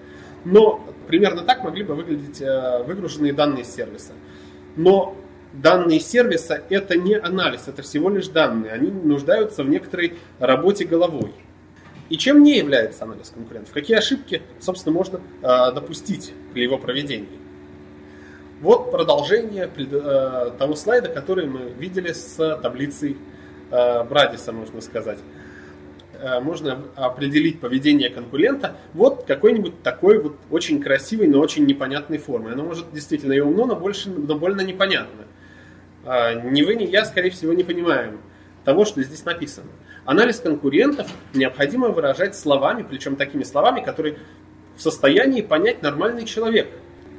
но примерно так могли бы выглядеть э, выгруженные данные сервиса. Но данные сервиса это не анализ, это всего лишь данные. Они нуждаются в некоторой работе головой. И чем не является анализ конкурентов? Какие ошибки, собственно, можно э, допустить при его проведении? Вот продолжение э, того слайда, который мы видели с таблицей э, Брадиса, можно сказать. Э, можно определить поведение конкурента вот какой-нибудь такой вот очень красивой, но очень непонятной формы. Оно может действительно и умно, но, больше, но больно непонятно. А, ни вы, ни я, скорее всего, не понимаем того, что здесь написано. Анализ конкурентов необходимо выражать словами, причем такими словами, которые в состоянии понять нормальный человек.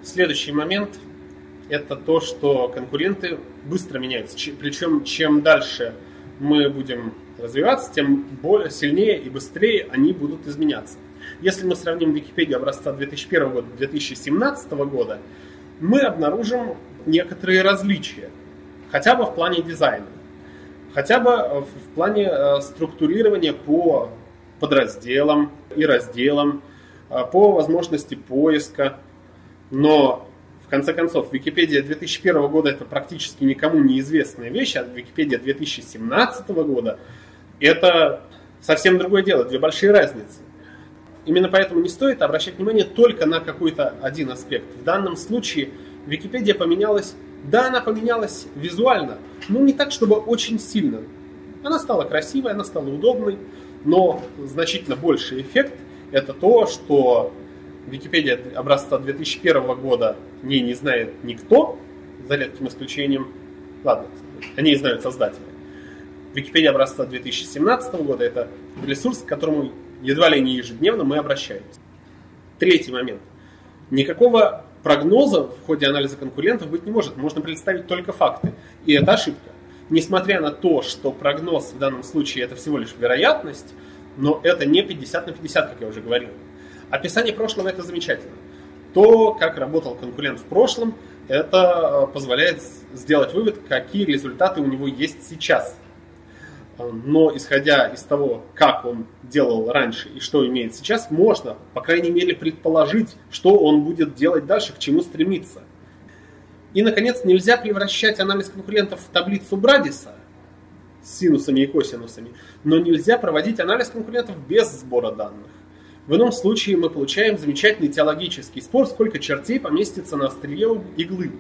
Следующий момент – это то, что конкуренты быстро меняются. Причем чем дальше мы будем развиваться, тем более сильнее и быстрее они будут изменяться. Если мы сравним Википедию образца 2001 года 2017 года, мы обнаружим некоторые различия хотя бы в плане дизайна, хотя бы э, в плане э, структурирования по подразделам и разделам, э, по возможности поиска. Но, в конце концов, Википедия 2001 года это практически никому неизвестная вещь, а Википедия 2017 года это совсем другое дело, две большие разницы. Именно поэтому не стоит обращать внимание только на какой-то один аспект. В данном случае Википедия поменялась да, она поменялась визуально, но не так, чтобы очень сильно. Она стала красивой, она стала удобной, но значительно больший эффект это то, что Википедия образца 2001 года не не знает никто, за редким исключением, ладно, они знают создатели. Википедия образца 2017 года это ресурс, к которому едва ли не ежедневно мы обращаемся. Третий момент. Никакого прогноза в ходе анализа конкурентов быть не может. Можно представить только факты. И это ошибка. Несмотря на то, что прогноз в данном случае это всего лишь вероятность, но это не 50 на 50, как я уже говорил. Описание прошлого это замечательно. То, как работал конкурент в прошлом, это позволяет сделать вывод, какие результаты у него есть сейчас. Но исходя из того, как он делал раньше и что имеет сейчас, можно, по крайней мере, предположить, что он будет делать дальше, к чему стремиться. И, наконец, нельзя превращать анализ конкурентов в таблицу Брадиса с синусами и косинусами, но нельзя проводить анализ конкурентов без сбора данных. В ином случае мы получаем замечательный теологический спор, сколько чертей поместится на острие иглы.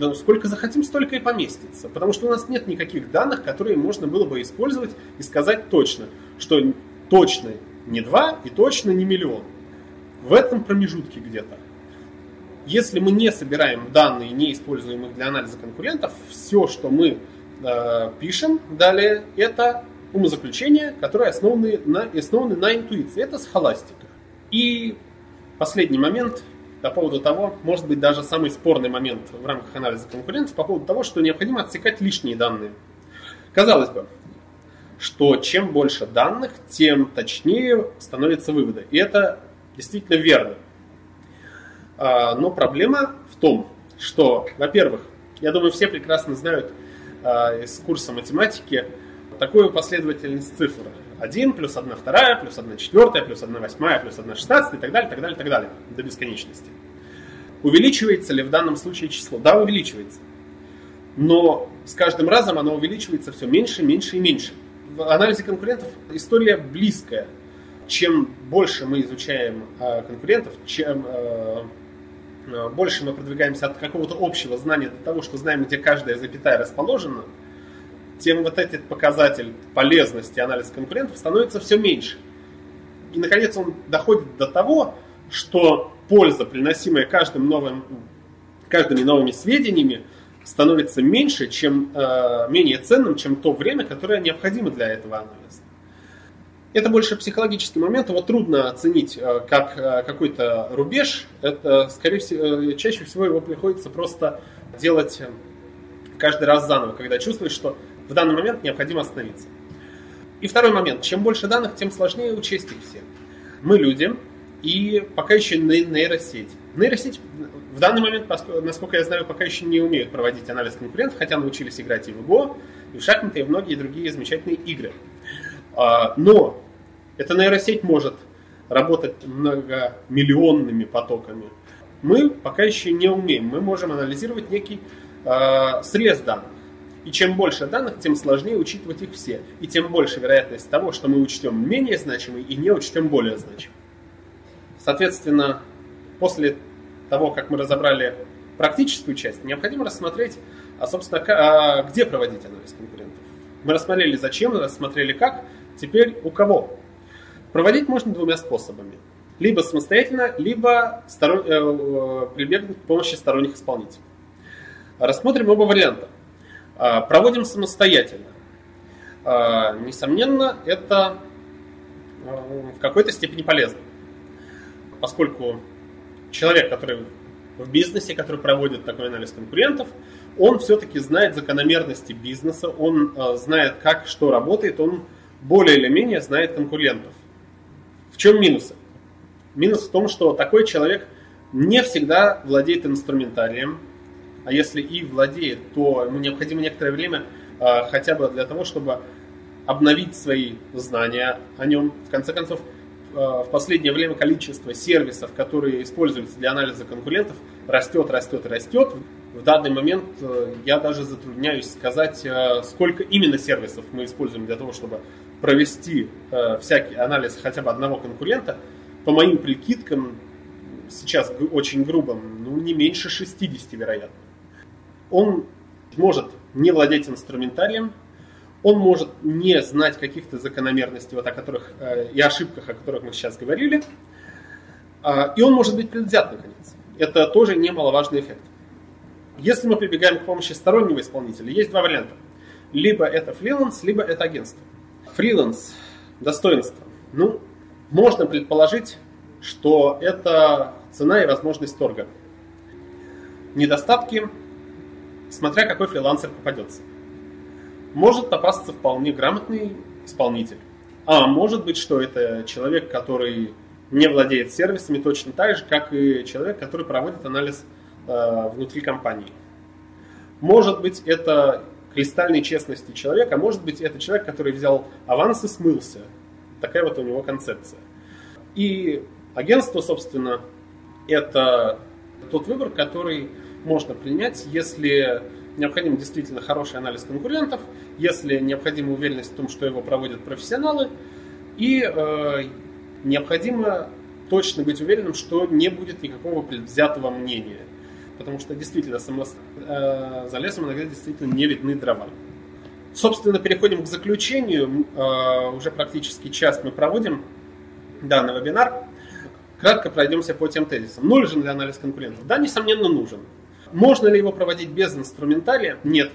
Да сколько захотим, столько и поместится. Потому что у нас нет никаких данных, которые можно было бы использовать и сказать точно, что точно не два и точно не миллион. В этом промежутке где-то. Если мы не собираем данные, не используем их для анализа конкурентов, все, что мы э, пишем далее, это умозаключения, которые основаны на, основаны на интуиции. Это схоластика. И последний момент по поводу того, может быть даже самый спорный момент в рамках анализа конкурентов, по поводу того, что необходимо отсекать лишние данные. Казалось бы, что чем больше данных, тем точнее становятся выводы. И это действительно верно. А, но проблема в том, что, во-первых, я думаю, все прекрасно знают а, из курса математики, такую последовательность цифр. 1 плюс 1 вторая, плюс 1 четвертая, плюс 1 восьмая, плюс 1 шестнадцатая и так далее, так далее, так далее, до бесконечности. Увеличивается ли в данном случае число? Да, увеличивается. Но с каждым разом оно увеличивается все меньше, меньше и меньше. В анализе конкурентов история близкая. Чем больше мы изучаем э, конкурентов, чем э, э, больше мы продвигаемся от какого-то общего знания до того, что знаем, где каждая запятая расположена, тем вот этот показатель полезности анализа конкурентов становится все меньше. И, наконец, он доходит до того, что польза, приносимая каждым новым, каждыми новыми сведениями, становится меньше, чем, э, менее ценным, чем то время, которое необходимо для этого анализа. Это больше психологический момент, его трудно оценить э, как э, какой-то рубеж. Это, скорее всего, э, чаще всего его приходится просто делать каждый раз заново, когда чувствуешь, что в данный момент необходимо остановиться. И второй момент. Чем больше данных, тем сложнее учесть их все. Мы люди, и пока еще нейросеть. Нейросеть в данный момент, насколько я знаю, пока еще не умеют проводить анализ конкурентов, хотя научились играть и в ИГО, и в шахматы, и многие другие замечательные игры. А, но эта нейросеть может работать многомиллионными потоками. Мы пока еще не умеем. Мы можем анализировать некий э, срез данных. И чем больше данных, тем сложнее учитывать их все. И тем больше вероятность того, что мы учтем менее значимый и не учтем более значимый. Соответственно, после того, как мы разобрали практическую часть, необходимо рассмотреть, а, собственно, а, где проводить анализ конкурентов. Мы рассмотрели зачем, рассмотрели как, теперь у кого. Проводить можно двумя способами. Либо самостоятельно, либо сторон... э, э прибегнуть к помощи сторонних исполнителей. Рассмотрим оба варианта. А, проводим самостоятельно. А, несомненно, это а, в какой-то степени полезно, поскольку человек, который в бизнесе, который проводит такой анализ конкурентов, он все-таки знает закономерности бизнеса, он знает, как что работает, он более или менее знает конкурентов. В чем минусы? Минус в том, что такой человек не всегда владеет инструментарием, а если и владеет, то ему необходимо некоторое время а, хотя бы для того, чтобы обновить свои знания о нем. В конце концов, а, в последнее время количество сервисов, которые используются для анализа конкурентов, растет, растет растет. В данный момент э, я даже затрудняюсь сказать, э, сколько именно сервисов мы используем для того, чтобы провести э, всякий анализ хотя бы одного конкурента. По моим прикидкам, сейчас очень грубым, ну не меньше 60, вероятно он может не владеть инструментарием, он может не знать каких-то закономерностей, вот о которых э, и ошибках, о которых мы сейчас говорили, э, и он может быть предвзят, наконец. Это тоже немаловажный эффект. Если мы прибегаем к помощи стороннего исполнителя, есть два варианта. Либо это фриланс, либо это агентство. Фриланс, достоинство. Ну, можно предположить, что это цена и возможность торга. Недостатки, смотря какой фрилансер попадется. Может попасться вполне грамотный исполнитель. А может быть, что это человек, который не владеет сервисами точно так же, как и человек, который проводит анализ э, внутри компании. Может быть, это кристальной честности человека, а может быть, это человек, который взял аванс и смылся. Такая вот у него концепция. И агентство, собственно, это тот выбор, который можно принять, если необходим действительно хороший анализ конкурентов, если необходима уверенность в том, что его проводят профессионалы, и э, необходимо точно быть уверенным, что не будет никакого предвзятого мнения. Потому что действительно само, э, за лесом иногда действительно не видны дрова. Собственно, переходим к заключению. Э, уже практически час мы проводим данный вебинар. Кратко пройдемся по тем тезисам. Нужен ли анализ конкурентов? Да, несомненно, нужен. Можно ли его проводить без инструментария? Нет.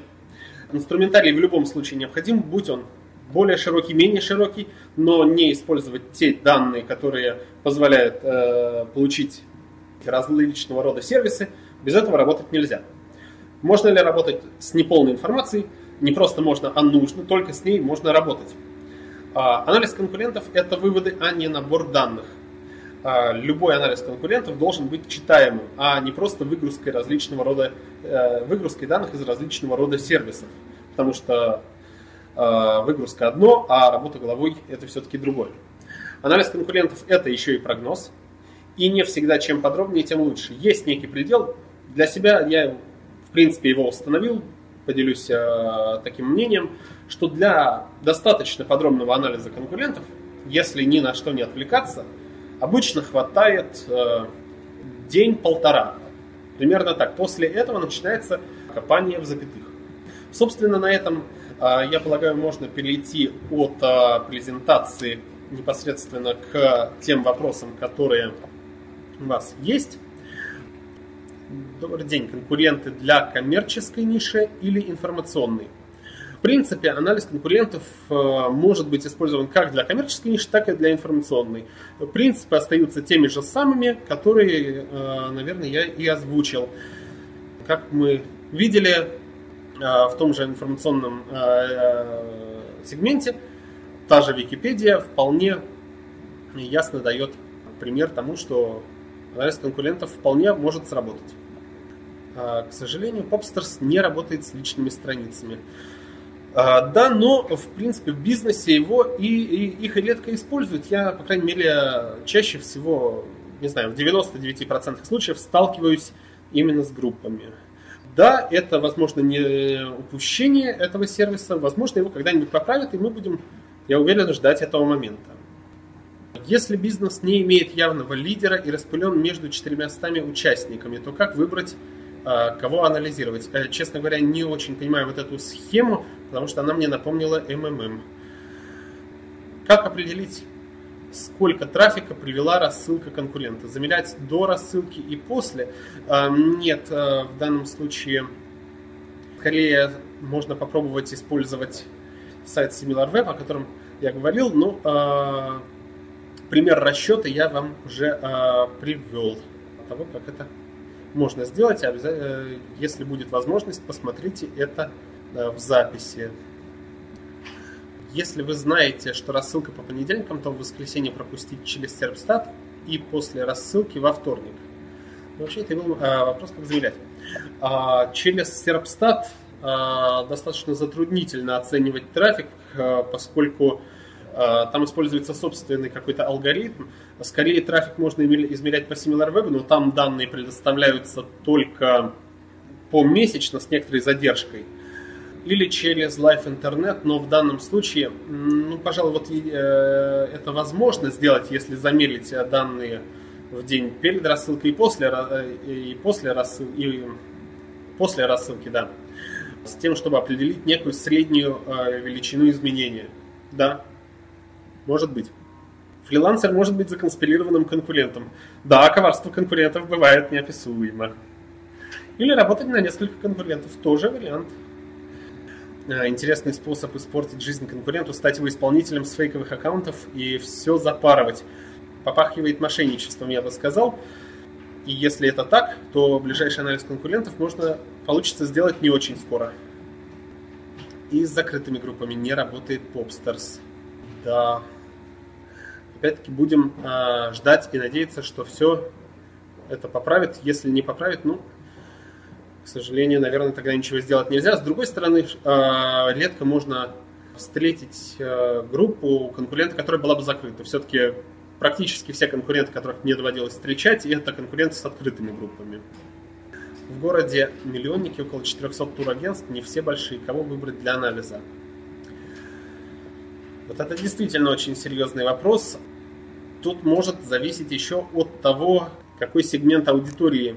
Инструментарий в любом случае необходим, будь он более широкий, менее широкий, но не использовать те данные, которые позволяют э, получить различного рода сервисы. Без этого работать нельзя. Можно ли работать с неполной информацией? Не просто можно, а нужно, только с ней можно работать. А, анализ конкурентов – это выводы, а не набор данных. А, любой анализ конкурентов должен быть читаемым, а не просто выгрузкой различного рода, э, выгрузкой данных из различного рода сервисов. Потому что э, выгрузка одно, а работа головой это все-таки другое. Анализ конкурентов это еще и прогноз. И не всегда чем подробнее, тем лучше. Есть некий предел. Для себя я, в принципе, его установил, поделюсь э, таким мнением, что для достаточно подробного анализа конкурентов, если ни на что не отвлекаться, Обычно хватает э, день-полтора. Примерно так. После этого начинается копание в запятых. Собственно, на этом, э, я полагаю, можно перейти от э, презентации непосредственно к тем вопросам, которые у вас есть. Добрый день. Конкуренты для коммерческой ниши или информационной? Принципе, анализ конкурентов э, может быть использован как для коммерческой ниши, так и для информационной. Принципы остаются теми же самыми, которые, э, наверное, я и озвучил. Как мы видели э, в том же информационном сегменте, та же Википедия вполне ясно дает пример тому, что анализ конкурентов вполне может сработать. К сожалению, Popsters не работает с личными страницами. А, да, но в принципе в бизнесе его и, и их редко используют. Я, по крайней мере, чаще всего, не знаю, в 99% случаев сталкиваюсь именно с группами. Да, это, возможно, не упущение этого сервиса, возможно, его когда-нибудь поправят, и мы будем, я уверен, ждать этого момента. Если бизнес не имеет явного лидера и распылен между четырьмястами участниками, то как выбрать кого анализировать. Э, честно говоря, не очень понимаю вот эту схему, потому что она мне напомнила МММ. Как определить, сколько трафика привела рассылка конкурента? Замерять до рассылки и после? А, нет, э, в данном случае скорее можно попробовать использовать сайт SimilarWeb, о котором я говорил, но а, пример расчета я вам уже привел того, как это можно сделать. Э, если будет возможность, посмотрите это э, в записи. Если вы знаете, что рассылка по понедельникам, то в воскресенье пропустить через Серпстат и после рассылки во вторник. вообще, это был э, вопрос, как заявлять. А, через Серпстат достаточно затруднительно оценивать трафик, поскольку а, там используется собственный какой-то алгоритм. Скорее трафик можно измерять по SimilarWeb, но там данные предоставляются только помесячно с некоторой задержкой. Или через Live Internet, но в данном случае, ну, пожалуй, вот э, это возможно сделать, если замерить данные в день перед рассылкой и после, э, и после, рассыл, и после рассылки, да, с тем, чтобы определить некую среднюю э, величину изменения. Да, может быть. Фрилансер может быть законспирированным конкурентом. Да, коварство конкурентов бывает неописуемо. Или работать на несколько конкурентов. Тоже вариант. А, интересный способ испортить жизнь конкуренту, стать его исполнителем с фейковых аккаунтов и все запарывать. Попахивает мошенничеством, я бы сказал. И если это так, то ближайший анализ конкурентов можно получится сделать не очень скоро. И с закрытыми группами не работает Popstars. Да. Опять-таки будем э, ждать и надеяться, что все это поправит. Если не поправит, ну, к сожалению, наверное, тогда ничего сделать нельзя. С другой стороны, э, редко можно встретить э, группу конкурента, которая была бы закрыта. Все-таки практически все конкуренты, которых мне доводилось встречать, это конкуренты с открытыми группами. В городе миллионники, около 400 турагентств, не все большие. Кого выбрать для анализа? Вот это действительно очень серьезный вопрос. Тут может зависеть еще от того, какой сегмент аудитории,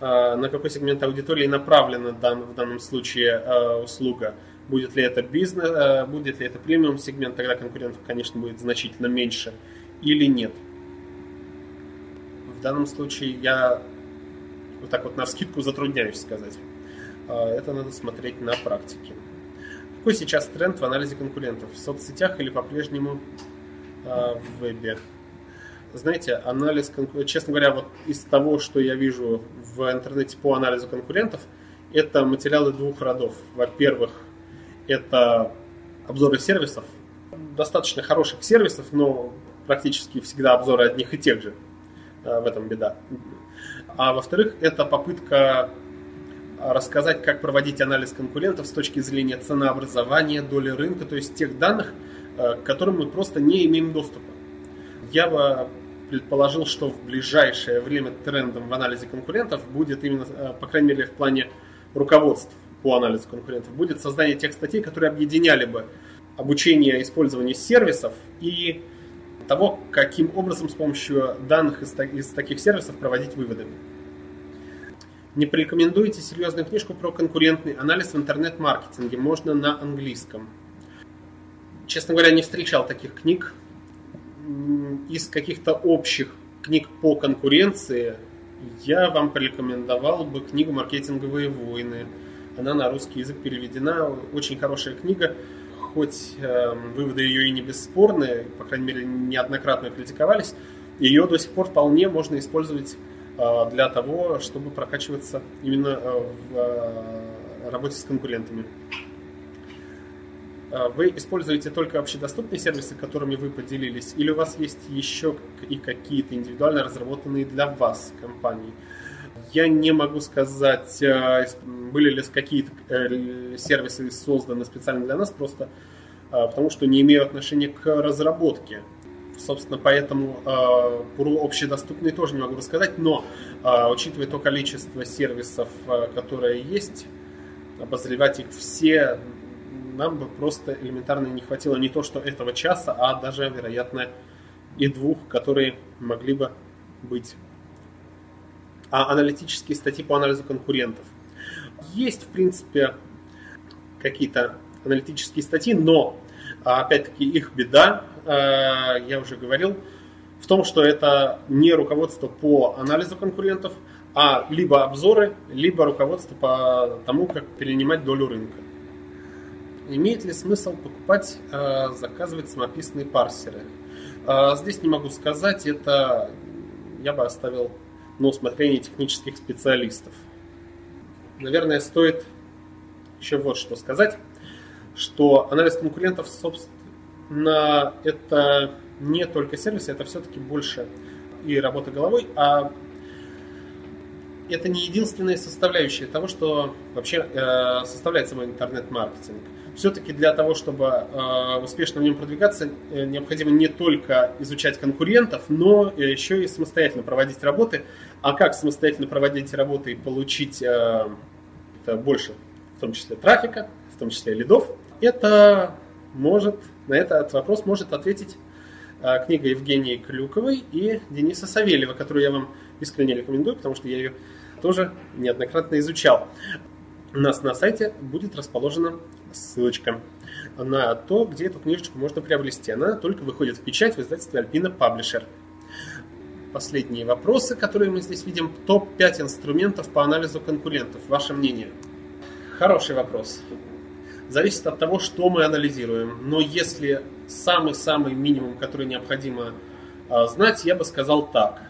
э, на какой сегмент аудитории направлена в данном случае э, услуга. Будет ли это бизнес, э, будет ли это премиум сегмент, тогда конкурентов, конечно, будет значительно меньше или нет. В данном случае я вот так вот на скидку затрудняюсь сказать. А, это надо смотреть на практике. Какой сейчас тренд в анализе конкурентов? В соцсетях или по-прежнему а, в вебе? Знаете, анализ, честно говоря, вот из того, что я вижу в интернете по анализу конкурентов, это материалы двух родов. Во-первых, это обзоры сервисов, достаточно хороших сервисов, но практически всегда обзоры одних и тех же. Э, в этом беда. А во-вторых, это попытка рассказать, как проводить анализ конкурентов с точки зрения ценообразования, доли рынка, то есть тех данных, к которым мы просто не имеем доступа. Я бы предположил, что в ближайшее время трендом в анализе конкурентов будет именно, э, по крайней мере, в плане руководств по анализу конкурентов, будет создание тех статей, которые объединяли бы обучение использования сервисов и того, каким образом с помощью данных из, из таких сервисов проводить выводы. Не порекомендуете серьезную книжку про конкурентный анализ в интернет-маркетинге, можно на английском. Честно говоря, не встречал таких книг. Из каких-то общих книг по конкуренции я вам порекомендовал бы книгу «Маркетинговые войны». Она на русский язык переведена. Очень хорошая книга хоть э, выводы ее и не бесспорны, по крайней мере, неоднократно критиковались, ее до сих пор вполне можно использовать э, для того, чтобы прокачиваться именно э, в э, работе с конкурентами. Э, вы используете только общедоступные сервисы, которыми вы поделились, или у вас есть еще и какие-то индивидуально разработанные для вас компании? Я не могу сказать, э, были ли какие-то э, сервисы созданы специально для нас, просто э, потому что не имею отношения к разработке. Собственно, поэтому про общедоступные тоже не могу рассказать, но учитывая то количество сервисов, которые есть, обозревать их все нам бы просто элементарно не хватило не то что этого часа, а даже, вероятно, и двух, которые могли бы быть а аналитические статьи по анализу конкурентов. Есть, в принципе, какие-то аналитические статьи, но, опять-таки, их беда, э, я уже говорил, в том, что это не руководство по анализу конкурентов, а либо обзоры, либо руководство по тому, как перенимать долю рынка. Имеет ли смысл покупать, э, заказывать самописные парсеры? Э, здесь не могу сказать, это я бы оставил на усмотрение технических специалистов. Наверное, стоит еще вот что сказать, что анализ конкурентов, собственно, это не только сервисы, это все-таки больше и работа головой, а это не единственная составляющая того, что вообще э, составляет собой интернет-маркетинг все-таки для того, чтобы э, успешно в нем продвигаться, э, необходимо не только изучать конкурентов, но еще и самостоятельно проводить работы. А как самостоятельно проводить работы и получить э, больше, в том числе трафика, в том числе лидов, это может, на этот вопрос может ответить э, книга Евгении Клюковой и Дениса Савельева, которую я вам искренне рекомендую, потому что я ее тоже неоднократно изучал. У нас на сайте будет расположена ссылочка на то, где эту книжечку можно приобрести. Она только выходит в печать в издательстве Альпина Паблишер. Последние вопросы, которые мы здесь видим. Топ-5 инструментов по анализу конкурентов. Ваше мнение? Хороший вопрос. Зависит от того, что мы анализируем. Но если самый-самый минимум, который необходимо а, знать, я бы сказал так.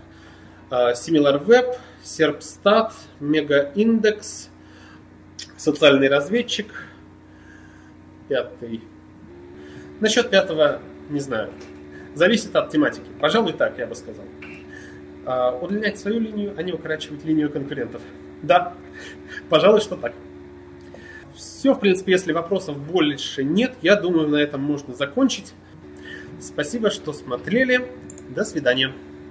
SimilarWeb, SerpStat, MegaIndex, социальный разведчик, пятый. Насчет пятого не знаю. Зависит от тематики. Пожалуй, так я бы сказал. А, удлинять свою линию, а не укорачивать линию конкурентов. Да, пожалуй, что так. Все, в принципе, если вопросов больше нет, я думаю, на этом можно закончить. Спасибо, что смотрели. До свидания.